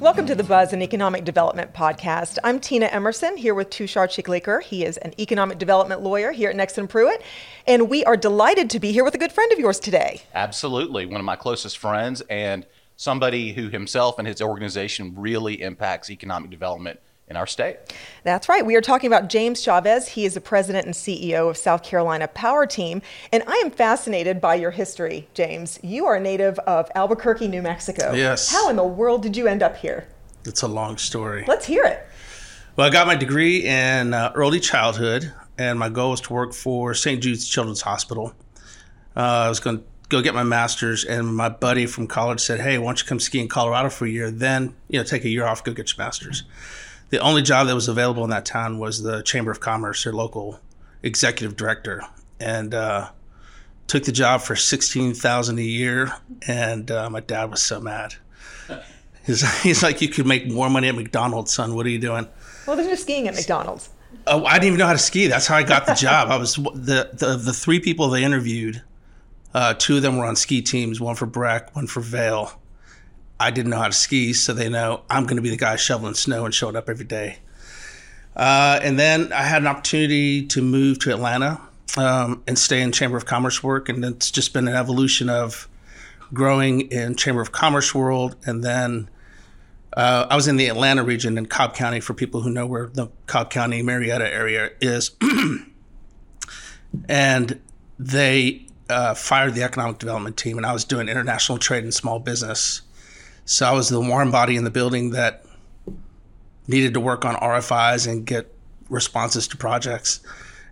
Welcome to the Buzz and Economic Development Podcast. I'm Tina Emerson here with Tushar Chikhliker. He is an economic development lawyer here at Nexsen Pruitt, and we are delighted to be here with a good friend of yours today. Absolutely, one of my closest friends and somebody who himself and his organization really impacts economic development in our state. That's right. We are talking about James Chavez. He is the president and CEO of South Carolina Power Team. And I am fascinated by your history, James. You are a native of Albuquerque, New Mexico. Yes. How in the world did you end up here? It's a long story. Let's hear it. Well, I got my degree in uh, early childhood, and my goal was to work for St. Jude's Children's Hospital. Uh, I was going to go get my master's, and my buddy from college said, "Hey, why don't you come ski in Colorado for a year? Then, you know, take a year off, go get your master's." The only job that was available in that town was the Chamber of Commerce, their local executive director, and uh, took the job for sixteen thousand a year. And uh, my dad was so mad. He's, he's like, "You could make more money at McDonald's, son. What are you doing?" Well, they're just skiing at McDonald's. Oh, I didn't even know how to ski. That's how I got the job. I was the the, the three people they interviewed. Uh, two of them were on ski teams, one for Breck, one for Vail I didn't know how to ski, so they know I'm going to be the guy shoveling snow and showing up every day. Uh, and then I had an opportunity to move to Atlanta um, and stay in Chamber of Commerce work, and it's just been an evolution of growing in Chamber of Commerce world, and then uh, I was in the Atlanta region in Cobb County for people who know where the Cobb County Marietta area is, and they uh, fired the economic development team, and I was doing international trade and small business so I was the warm body in the building that needed to work on RFIs and get responses to projects.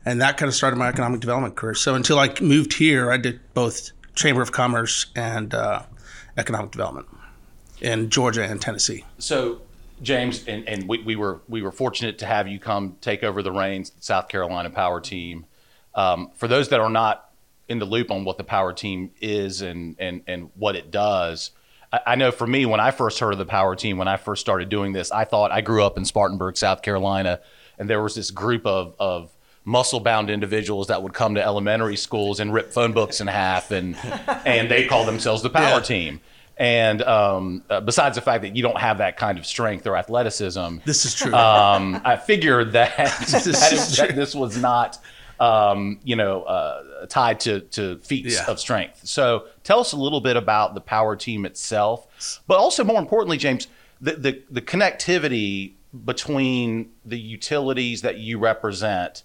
And that kind of started my economic development career. So until I moved here, I did both Chamber of Commerce and uh, economic development in Georgia and Tennessee. So, James, and, and we, we, were we were fortunate to have you come take over the reins, South Carolina Power Team. Um, for those that are not in the loop on what the Power Team is and and and what it does, I know for me, when I first heard of the power team, when I first started doing this, I thought I grew up in Spartanburg, South Carolina, and there was this group of, of muscle bound individuals that would come to elementary schools and rip phone books in half, and and they call themselves the power yeah. team. And um, uh, besides the fact that you don't have that kind of strength or athleticism, this is true. Um, I figured that, that, that this was not um, you know, uh, tied to, to feats yeah. of strength. So tell us a little bit about the power team itself, but also more importantly, James, the, the, the connectivity between the utilities that you represent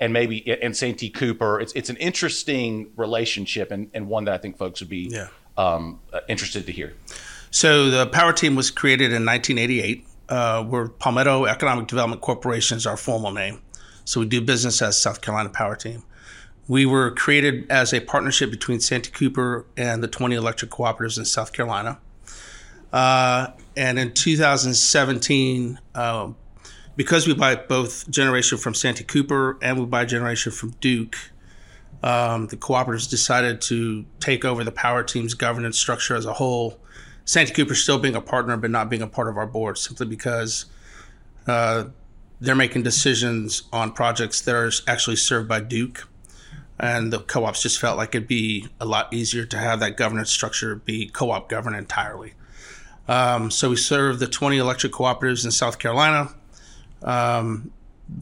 and maybe and Santee Cooper. It's, it's an interesting relationship and, and one that I think folks would be yeah. um, uh, interested to hear. So the power team was created in 1988. Uh, we're Palmetto Economic Development Corporation is our formal name. So we do business as South Carolina Power Team. We were created as a partnership between Santee Cooper and the 20 electric cooperatives in South Carolina. Uh, and in 2017, uh, because we buy both generation from Santee Cooper and we buy generation from Duke, um, the cooperatives decided to take over the power team's governance structure as a whole. Santee Cooper still being a partner, but not being a part of our board, simply because uh, they're making decisions on projects that are actually served by Duke. And the co ops just felt like it'd be a lot easier to have that governance structure be co op governed entirely. Um, so we serve the 20 electric cooperatives in South Carolina. Um,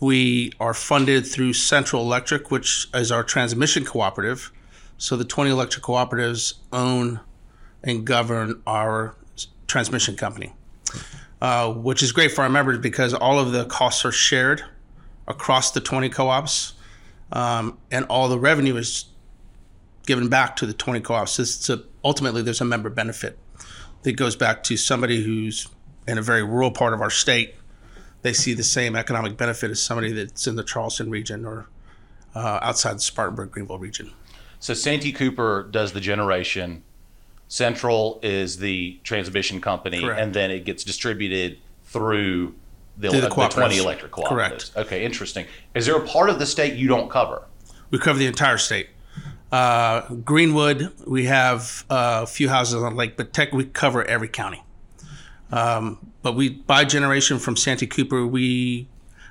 we are funded through Central Electric, which is our transmission cooperative. So the 20 electric cooperatives own and govern our transmission company uh, which is great for our members because all of the costs are shared across the 20 co-ops, um, and all the revenue is given back to the 20 co-ops. So, ultimately, there's a member benefit that goes back to somebody who's in a very rural part of our state. They see the same economic benefit as somebody that's in the Charleston region or uh, outside the Spartanburg Greenville region. So Santee Cooper does the generation Central is the transmission company, Correct. and then it gets distributed through the, the, the 20 electric cooperatives. Correct. Okay, interesting. Is there a part of the state you don't cover? We cover the entire state. Uh, Greenwood, we have uh, a few houses on Lake, but tech we cover every county. Um, but we buy generation from Santee Cooper. We,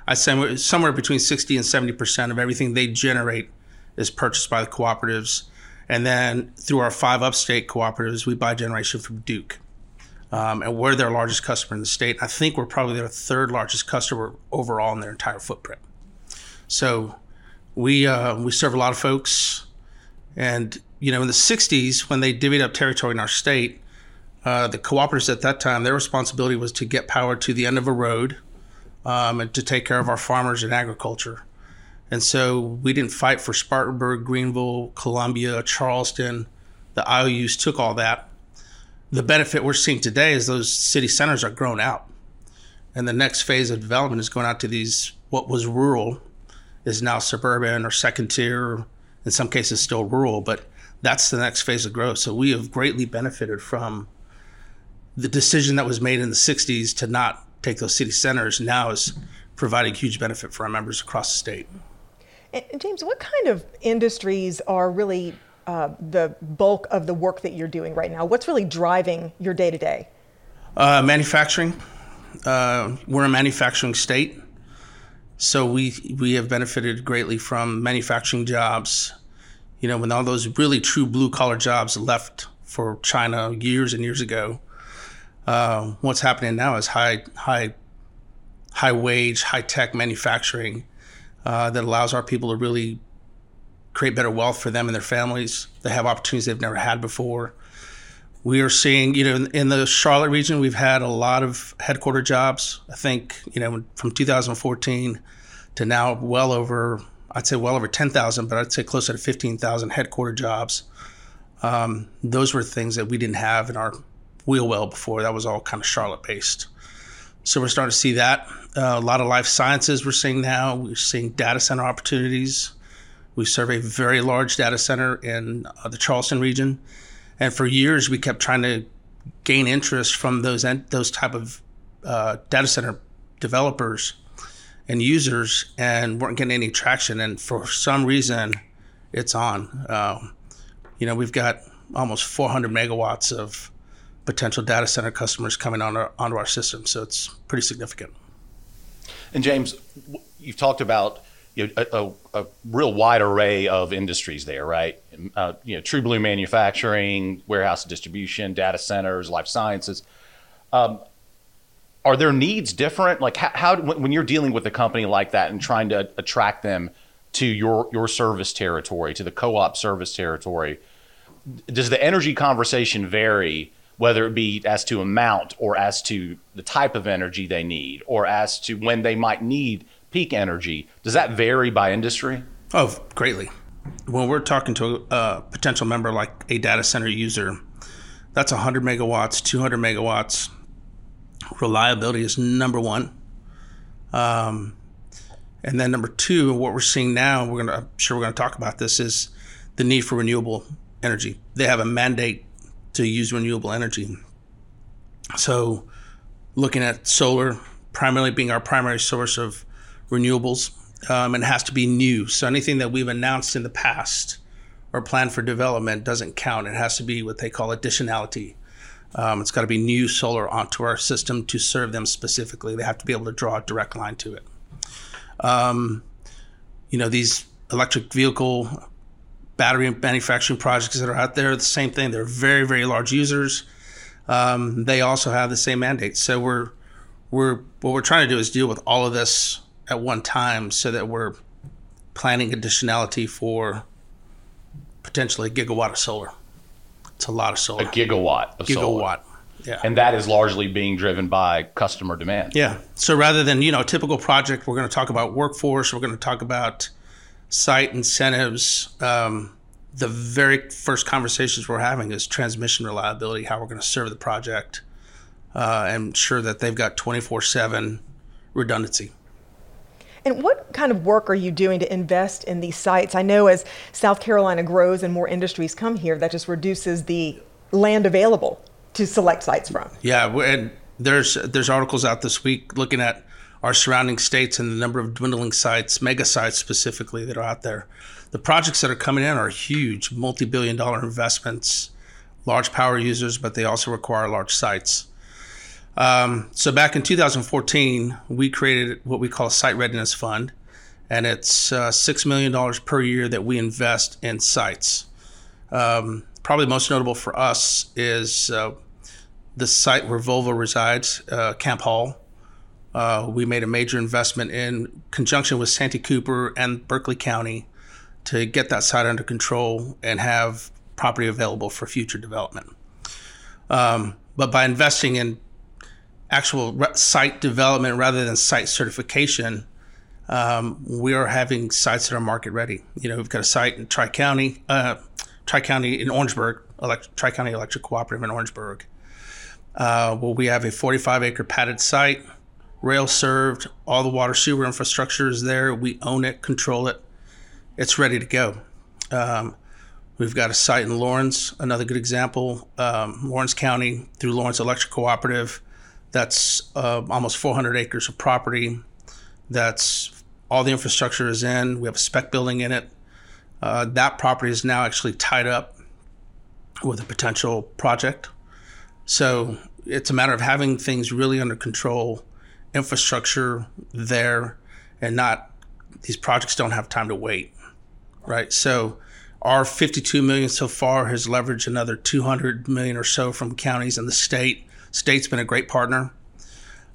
I say somewhere between 60 and 70 percent of everything they generate is purchased by the cooperatives. And then through our five upstate cooperatives, we buy generation from Duke. um, and we're their largest customer in the state. I think we're probably their third largest customer overall in their entire footprint. So we uh, we serve a lot of folks, and you know in the '60s when they divvied up territory in our state, uh, the cooperatives at that time their responsibility was to get power to the end of a road um, and to take care of our farmers and agriculture. And so we didn't fight for Spartanburg, Greenville, Columbia, Charleston. The IOUs took all that. The benefit we're seeing today is those city centers are grown out. And the next phase of development is going out to these, what was rural is now suburban or second tier, in some cases still rural, but that's the next phase of growth. So we have greatly benefited from the decision that was made in the 60s to not take those city centers now is providing huge benefit for our members across the state. And James, what kind of industries are really uh, the bulk of the work that you're doing right now? What's really driving your day to day? Manufacturing. Uh, we're a manufacturing state, so we we have benefited greatly from manufacturing jobs. You know, when all those really true blue collar jobs left for China years and years ago, uh, what's happening now is high high high wage, high tech manufacturing uh, that allows our people to really create better wealth for them and their families. They have opportunities they've never had before. We are seeing, you know, in, in the Charlotte region, we've had a lot of headquarter jobs. I think, you know, from 2014 to now, well over, I'd say well over 10,000, but I'd say closer to 15,000 headquarter jobs. Um, those were things that we didn't have in our wheel well before. That was all kind of Charlotte based. So we're starting to see that. Uh, a lot of life sciences we're seeing now. We're seeing data center opportunities. We serve a very large data center in uh, the Charleston region, and for years we kept trying to gain interest from those those type of uh, data center developers and users, and weren't getting any traction. And for some reason, it's on. Uh, you know, we've got almost 400 megawatts of potential data center customers coming on our, onto our system. So it's pretty significant. And James, you've talked about you know, a, a, a, real wide array of industries there, right? Uh, you know, True Blue manufacturing, warehouse distribution, data centers, life sciences. Um, are their needs different? Like how, how, when you're dealing with a company like that and trying to attract them to your your service territory, to the co-op service territory, does the energy conversation vary? Whether it be as to amount or as to the type of energy they need or as to when they might need peak energy. Does that vary by industry? Oh, greatly. When we're talking to a potential member like a data center user, that's 100 megawatts, 200 megawatts. Reliability is number one. Um, and then number two, what we're seeing now, we're gonna, I'm sure we're going to talk about this, is the need for renewable energy. They have a mandate to use renewable energy. So, looking at solar primarily being our primary source of renewables, um, and has to be new. So, anything that we've announced in the past or planned for development doesn't count. It has to be what they call additionality. Um, it's got to be new solar onto our system to serve them specifically. They have to be able to draw a direct line to it. Um, you know, these electric vehicle battery manufacturing projects that are out there. The same thing. They're very, very large users. Um, they also have the same mandate. So we're we're what we're trying to do is deal with all of this at one time, so that we're planning additionality for potentially a gigawatt of solar. It's a lot of solar. A gigawatt of gigawatt. solar. Yeah. And that is largely being driven by customer demand. Yeah. So rather than, you know, a typical project, we're going to talk about workforce, we're going to talk about site incentives, um, the very first conversations we're having is transmission reliability, how we're going to serve the project, uh, and ensure that they've got 24 7 redundancy. And what kind of work are you doing to invest in these sites? I know as South Carolina grows and more industries come here, that just reduces the land available to select sites from. Yeah, and there's there's articles out this week looking at our surrounding states and the number of dwindling sites, mega sites specifically, that are out there. The projects that are coming in are huge, multi billion dollar investments, large power users, but they also require large sites. Um, so back in 2014, we created what we call a site readiness fund, and it's uh, $6 million per year that we invest in sites. Um, probably most notable for us is uh, the site where Volvo resides, uh, Camp Hall. Uh, we made a major investment in conjunction with Santee Cooper and Berkeley County to get that site under control and have property available for future development. Um, but by investing in actual re- site development rather than site certification, um, we are having sites that are market ready. You know, we've got a site in Tri County, uh, Tri County in Orangeburg, elect- Tri County Electric Cooperative in Orangeburg. Uh, well, we have a 45 acre padded site, rail served, all the water sewer infrastructure is there. We own it, control it. It's ready to go. Um, we've got a site in Laurens, another good example, um, Laurens County through Laurens Electric Cooperative. That's uh, almost 400 acres of property. That's all the infrastructure is in. We have a spec building in it. Uh, that property is now actually tied up with a potential project. So it's a matter of having things really under control, infrastructure there, and not these projects don't have time to wait, right? So our 52 million so far has leveraged another 200 million or so from counties and the state. State's been a great partner.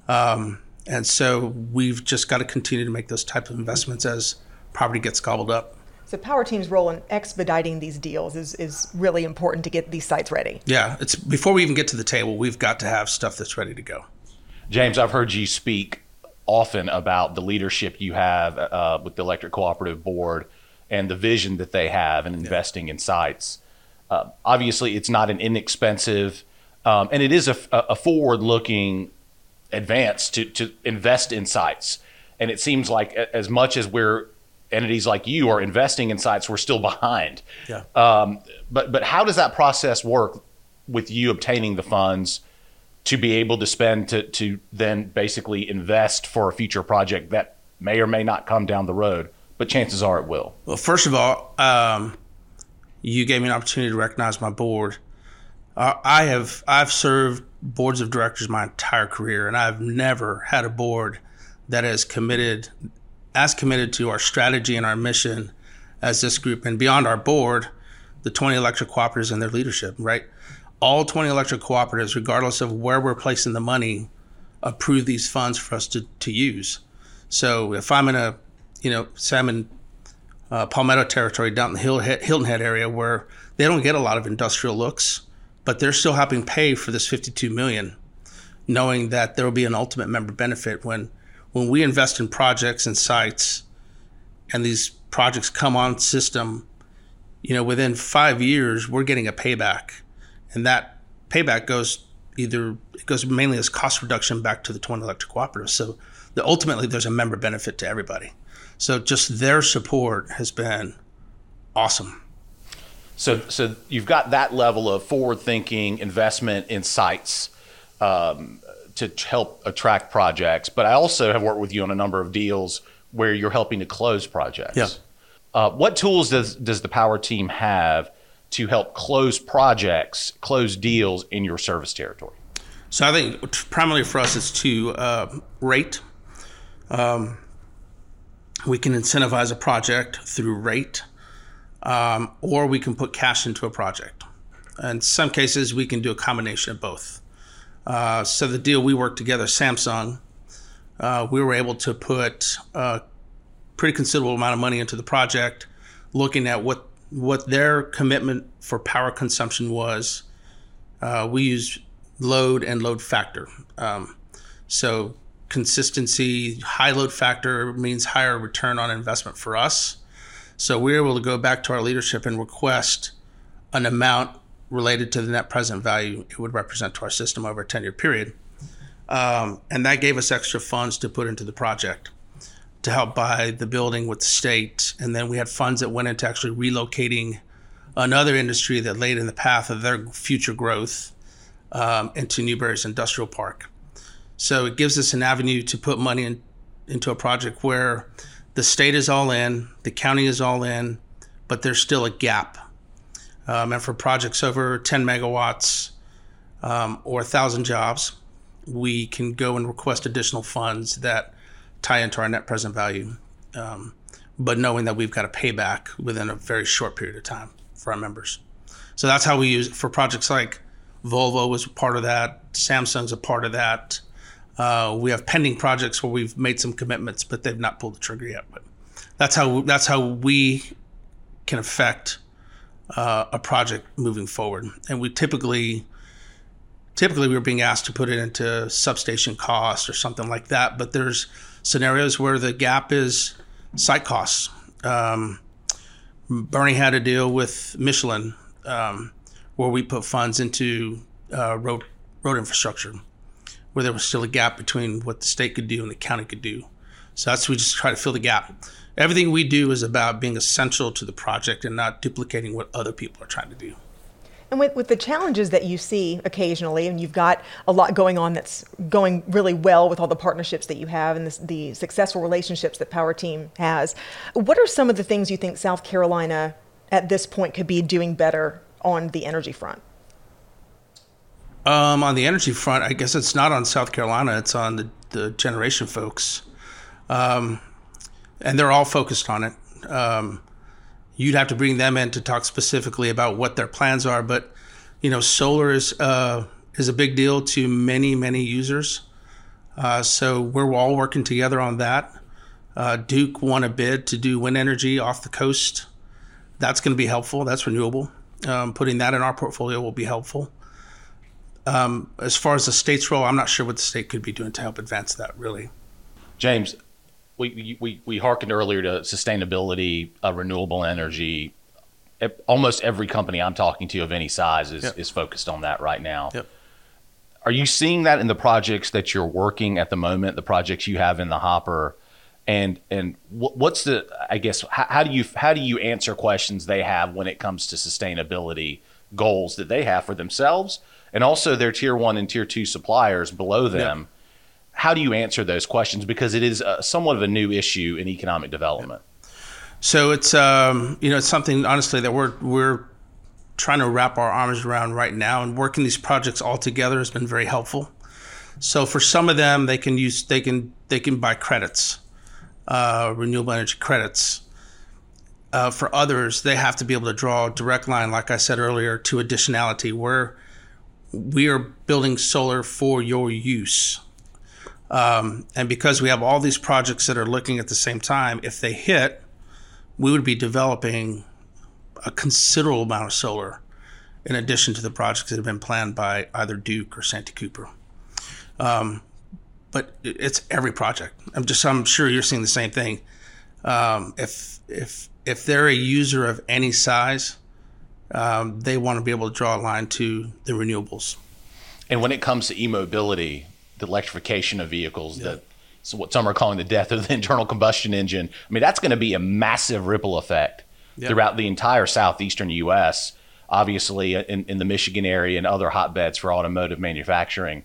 Um, and so we've just got to continue to make those type of investments as property gets gobbled up. So Power Team's role in expediting these deals is, is really important to get these sites ready. Yeah, it's before we even get to the table, we've got to have stuff that's ready to go. James, I've heard you speak often about the leadership you have uh, with the Electric Cooperative Board and the vision that they have in investing yeah. in sites. Uh, obviously, it's not an inexpensive, um, and it is a, a forward-looking advance to to invest in sites. And it seems like as much as we're entities like you are investing in sites, we're still behind. Yeah. Um, but but how does that process work with you obtaining the funds to be able to spend to to then basically invest for a future project that may or may not come down the road, but chances are it will. Well, first of all, um, you gave me an opportunity to recognize my board. Uh, I have I've served boards of directors my entire career, and I've never had a board that has committed as committed to our strategy and our mission as this group and beyond our board, the 20 electric cooperatives and their leadership, right? All 20 electric cooperatives, regardless of where we're placing the money, approve these funds for us to, to use. So if I'm in a, you know, say I'm in uh, Palmetto territory down in the Hill, Hilton Head area where they don't get a lot of industrial looks, but they're still helping pay for this 52 million, knowing that there will be an ultimate member benefit when when we invest in projects and sites and these projects come on system, you know, within five years, we're getting a payback. And that payback goes either, it goes mainly as cost reduction back to the 20 electric Cooperative. So the, ultimately, there's a member benefit to everybody. So just their support has been awesome. So, so you've got that level of forward-thinking investment in sites. Um, to help attract projects, but I also have worked with you on a number of deals where you're helping to close projects. Yeah. Uh, what tools does does the Power team have to help close projects, close deals in your service territory? So I think primarily for us is to uh, rate. Um, we can incentivize a project through rate, um, or we can put cash into a project. In some cases, we can do a combination of both. Uh, so the deal we worked together, Samsung, uh, we were able to put a pretty considerable amount of money into the project, looking at what what their commitment for power consumption was. Uh, we used load and load factor. Um, so consistency, high load factor means higher return on investment for us. So we were able to go back to our leadership and request an amount related to the net present value it would represent to our system over a 10 year period. Um, and that gave us extra funds to put into the project to help buy the building with the state. And then we had funds that went into actually relocating another industry that laid in the path of their future growth um, into Newberry's industrial park. So it gives us an avenue to put money in, into a project where the state is all in, the county is all in, but there's still a gap um, and for projects over 10 megawatts um, or 1,000 jobs, we can go and request additional funds that tie into our net present value, um, but knowing that we've got a payback within a very short period of time for our members. So that's how we use for projects like Volvo was part of that. Samsung's a part of that. Uh, we have pending projects where we've made some commitments, but they've not pulled the trigger yet. But that's how that's how we can affect uh, a project moving forward. And we typically typically we are being asked to put it into substation cost or something like that. But there's scenarios where the gap is site costs. Um, Bernie had a deal with Michelin um, where we put funds into uh, road road infrastructure, where there was still a gap between what the state could do and the county could do. So that's we just try to fill the gap. Everything we do is about being essential to the project and not duplicating what other people are trying to do. And with, with the challenges that you see occasionally, and you've got a lot going on that's going really well with all the partnerships that you have and the, the successful relationships that Power Team has, what are some of the things you think South Carolina at this point could be doing better on the energy front? Um, on the energy front, I guess it's not on South Carolina, it's on the, the generation folks. Um, and they're all focused on it. Um, you'd have to bring them in to talk specifically about what their plans are. But you know, solar is uh, is a big deal to many many users. Uh, so we're all working together on that. Uh, Duke won a bid to do wind energy off the coast. That's going to be helpful. That's renewable. Um, putting that in our portfolio will be helpful. Um, as far as the state's role, I'm not sure what the state could be doing to help advance that. Really, James, we we we hearkened earlier to sustainability, uh, renewable energy. Almost every company I'm talking to of any size is, yep. is focused on that right now. Yep. Are you seeing that in the projects that you're working at the moment, the projects you have in the hopper? And and what's the I guess how, how do you how do you answer questions they have when it comes to sustainability goals that they have for themselves and also their tier one and tier two suppliers below them? Yep how do you answer those questions? Because it is uh, somewhat of a new issue in economic development. So it's um, you know it's something honestly that we're we're trying to wrap our arms around right now, and working these projects all together has been very helpful. So for some of them, they can use they can they can buy credits, uh, renewable energy credits. Uh, for others, they have to be able to draw a direct line, like I said earlier, to additionality, where we are building solar for your use. Um, and because we have all these projects that are looking at the same time, if they hit, we would be developing a considerable amount of solar in addition to the projects that have been planned by either Duke or Santee Cooper. Um, but it's every project. I'm just I'm sure you're seeing the same thing. Um, if if if they're a user of any size, um, they want to be able to draw a line to the renewables. And when it comes to e-mobility, the electrification of vehicles, yeah. the so what some are calling the death of the internal combustion engine. I mean, that's going to be a massive ripple effect yeah. throughout the entire southeastern U.S. Obviously, uh, in, in the Michigan area and other hotbeds for automotive manufacturing.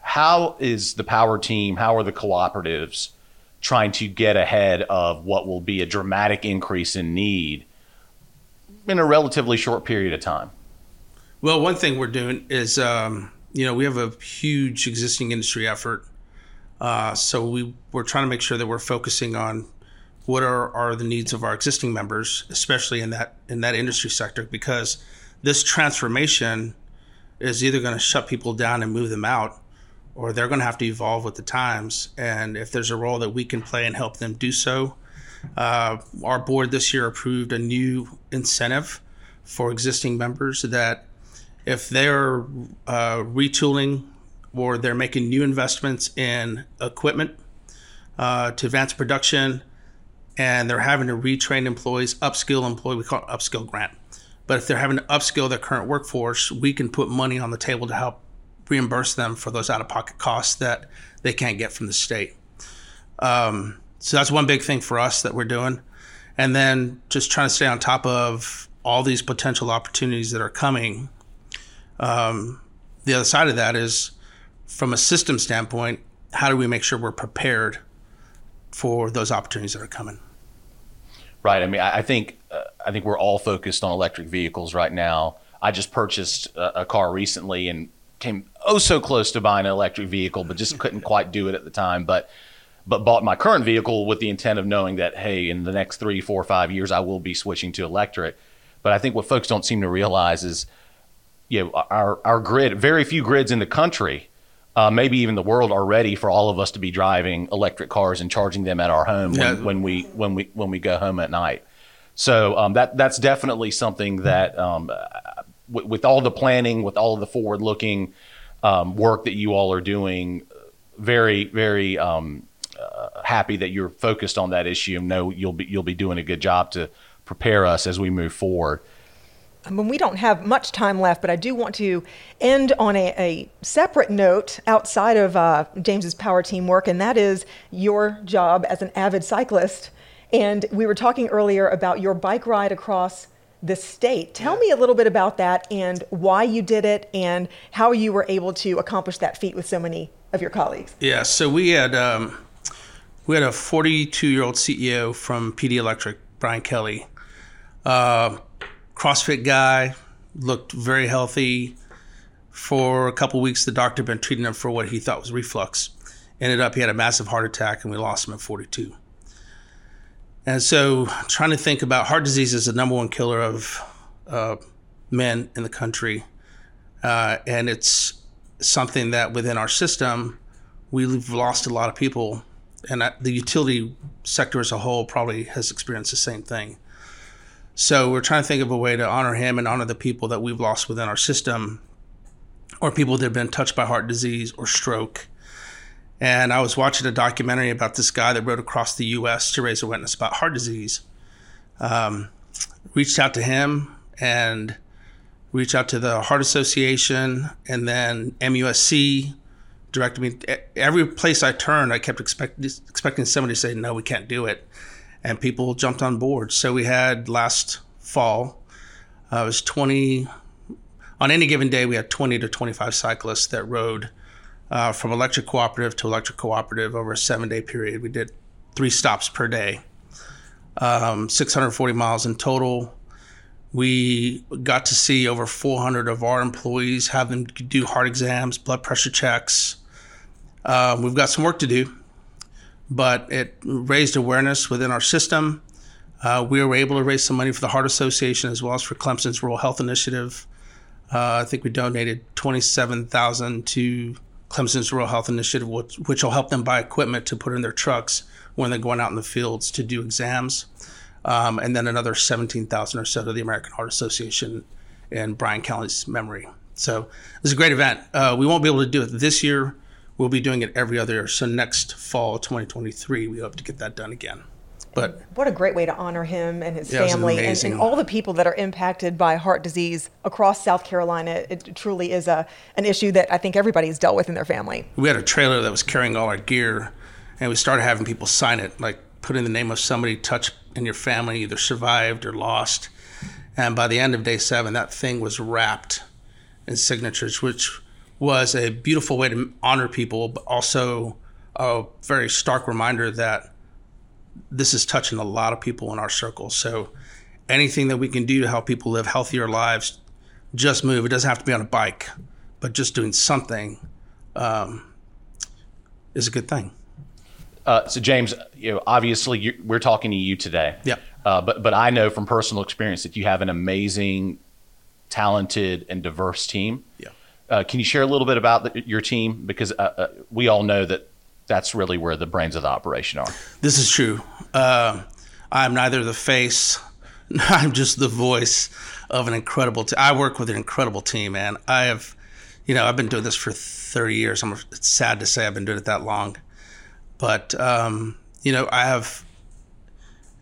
How is the power team? How are the cooperatives trying to get ahead of what will be a dramatic increase in need in a relatively short period of time? Well, one thing we're doing is um, you know, we have a huge existing industry effort. Uh, so we, we're trying to make sure that we're focusing on what are, are the needs of our existing members, especially in that in that industry sector, because this transformation is either going to shut people down and move them out, or they're going to have to evolve with the times. And if there's a role that we can play and help them do so, uh, our board this year approved a new incentive for existing members that if they're uh, retooling or they're making new investments in equipment uh, to advance production and they're having to retrain employees, upskill employees, we call it upskill grant. But if they're having to upskill their current workforce, we can put money on the table to help reimburse them for those out of pocket costs that they can't get from the state. Um, so that's one big thing for us that we're doing. And then just trying to stay on top of all these potential opportunities that are coming um, the other side of that is from a system standpoint, how do we make sure we're prepared for those opportunities that are coming? Right. I mean, I think uh, I think we're all focused on electric vehicles right now. I just purchased a, a, car recently and came oh so close to buying an electric vehicle, but just couldn't quite do it at the time. But but bought my current vehicle with the intent of knowing that hey, in the next three, four, five years, I will be switching to electric. But I think what folks don't seem to realize is you know, our our grid, very few grids in the country, uh, maybe even the world, are ready for all of us to be driving electric cars and charging them at our home Yeah. when, when we when we when we go home at night. So um, that that's definitely something that um, uh, with, with all the planning, with all of the forward looking um, work that you all are doing, very very um, uh, happy that you're focused on that issue and know you'll be you'll be doing a good job to prepare us as we move forward. I mean, we don't have much time left, but I do want to end on a, a separate note outside of uh, James's power team work, and that is your job as an avid cyclist. And we were talking earlier about your bike ride across the state. Tell me a little bit about that and why you did it and how you were able to accomplish that feat with so many of your colleagues. Yeah, so we had um, we had a 42 year old CEO from Pee Dee Electric, Brian Kelly, uh, CrossFit guy, looked very healthy. For a couple weeks, the doctor had been treating him for what he thought was reflux. Ended up he had a massive heart attack, and we lost him at 42. And so, trying to think about heart disease is the number one killer of uh, men in the country, uh, and it's something that within our system we've lost a lot of people, and the utility sector as a whole probably has experienced the same thing. So we're trying to think of a way to honor him and honor the people that we've lost within our system, or people that have been touched by heart disease or stroke. And I was watching a documentary about this guy that rode across the U.S. to raise awareness about heart disease. Um, reached out to him and reached out to the Heart Association and then MUSC directed me. Every place I turned, I kept expect, expecting somebody to say, "No, we can't do it," and people jumped on board. So we had last fall, uh, it was twenty. On any given day, we had twenty to twenty-five cyclists that rode uh, from electric cooperative to electric cooperative over a seven-day period. We did three stops per day, um, 640 miles in total. We got to see over 400 of our employees have them do heart exams, blood pressure checks. Uh, we've got some work to do, but it raised awareness within our system. Uh, we were able to raise some money for the Heart Association as well as for Clemson's Rural Health Initiative. Uh, I think we donated 27,000 to Clemson's Rural Health Initiative, which, which will help them buy equipment to put in their trucks when they're going out in the fields to do exams um, and then another 17,000 or so to the American Heart Association in Brian Kelly's memory. So it's a great event. Uh, we won't be able to do it this year. We'll be doing it every other year. So next fall, 2023, we hope to get that done again. But What a great way to honor him and his Yeah, family and, and all the people that are impacted by heart disease across South Carolina. It truly is a an issue that I think everybody's dealt with in their family. we had a trailer that was carrying all our gear, and we started having people sign it, like put in the name of somebody touched in your family, either survived or lost. And by the end of day seven, that thing was wrapped in signatures, which was a beautiful way to honor people, but also a very stark reminder that this is touching a lot of people in our circle. So anything that we can do to help people live healthier lives, just move. It doesn't have to be on a bike, but just doing something um, is a good thing. Uh, so James, you know, obviously we're talking to you today. Yeah. Uh, but but I know from personal experience that you have an amazing, talented, and diverse team. Yeah. Uh, can you share a little bit about the, your team because uh, uh, we all know that that's really where the brains of the operation are. This is true. Uh, I'm neither the face, I'm just the voice of an incredible. team. I work with an incredible team, man. I have, you know, I've been doing this for 30 years. I'm. It's sad to say I've been doing it that long, but um, you know, I have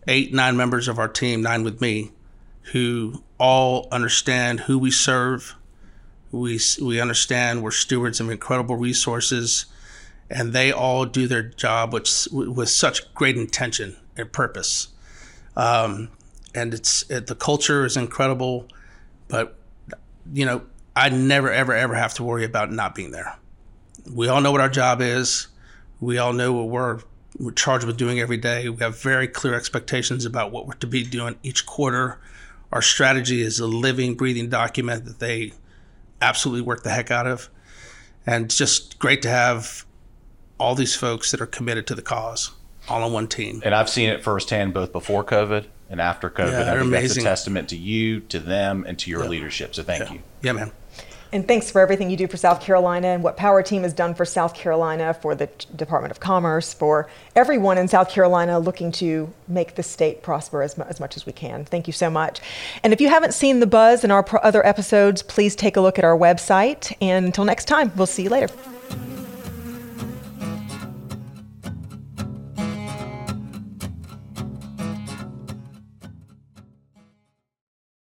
eight, nine members of our team, nine with me, who all understand who we serve. We we understand we're stewards of incredible resources and they all do their job with, with such great intention and purpose. Um, and it's it, the culture is incredible, but you know I never ever ever have to worry about not being there. We all know what our job is. We all know what we're we're charged with doing every day. We have very clear expectations about what we're to be doing each quarter. Our strategy is a living, breathing document that they absolutely work the heck out of. And just great to have all these folks that are committed to the cause all on one team. And I've seen it firsthand both before COVID and after COVID. Yeah, I think that's a amazing. testament to you, to them, and to your leadership. So thank you. Yeah, man. And thanks for everything you do for South Carolina and what Power Team has done for South Carolina, for the Department of Commerce, for everyone in South Carolina looking to make the state prosper as, as much as we can. Thank you so much. And if you haven't seen The Buzz and our pro- other episodes, please take a look at our website. And until next time, we'll see you later.